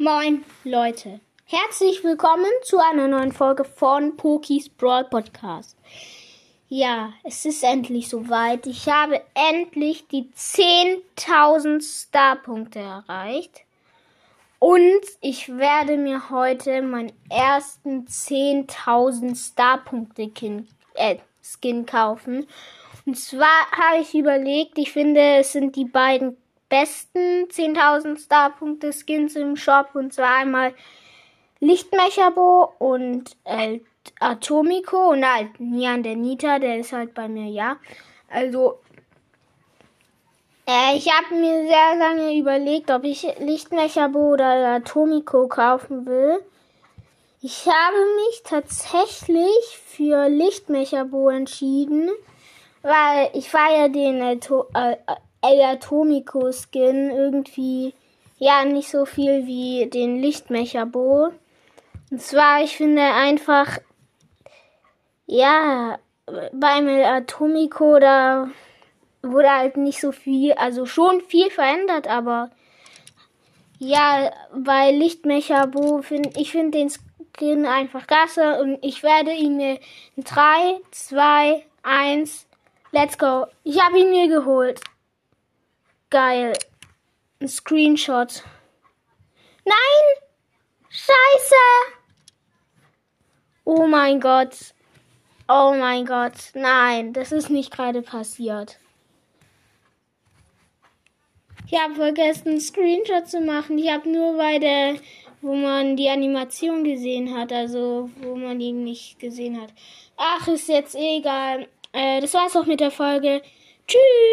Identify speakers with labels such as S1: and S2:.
S1: Moin Leute, herzlich willkommen zu einer neuen Folge von Pokis Brawl Podcast. Ja, es ist endlich soweit. Ich habe endlich die 10.000 Starpunkte erreicht. Und ich werde mir heute meinen ersten 10.000 Starpunkte äh, Skin kaufen. Und zwar habe ich überlegt, ich finde, es sind die beiden besten 10.000 Star-Punkte Skins im Shop. Und zwar einmal Lichtmecherbo und äh, Atomico und halt Nian der Nita, der ist halt bei mir, ja. Also, äh, ich habe mir sehr lange überlegt, ob ich Lichtmecherbo oder Atomico kaufen will. Ich habe mich tatsächlich für Lichtmecherbo entschieden, weil ich feiere den Ato äh, El Atomico Skin irgendwie ja nicht so viel wie den Lichtmecher Bo. Und zwar, ich finde einfach, ja, beim El Atomico, da wurde halt nicht so viel, also schon viel verändert, aber ja, bei Lichtmecher Bo finde ich finde den Skin einfach klasse und ich werde ihn mir in 3, 2, 1, let's go. Ich habe ihn mir geholt. Geil. Ein Screenshot. Nein! Scheiße! Oh mein Gott. Oh mein Gott. Nein, das ist nicht gerade passiert. Ich habe vergessen, einen Screenshot zu machen. Ich habe nur bei der, wo man die Animation gesehen hat, also wo man ihn nicht gesehen hat. Ach, ist jetzt egal. Äh, das war's auch mit der Folge. Tschüss!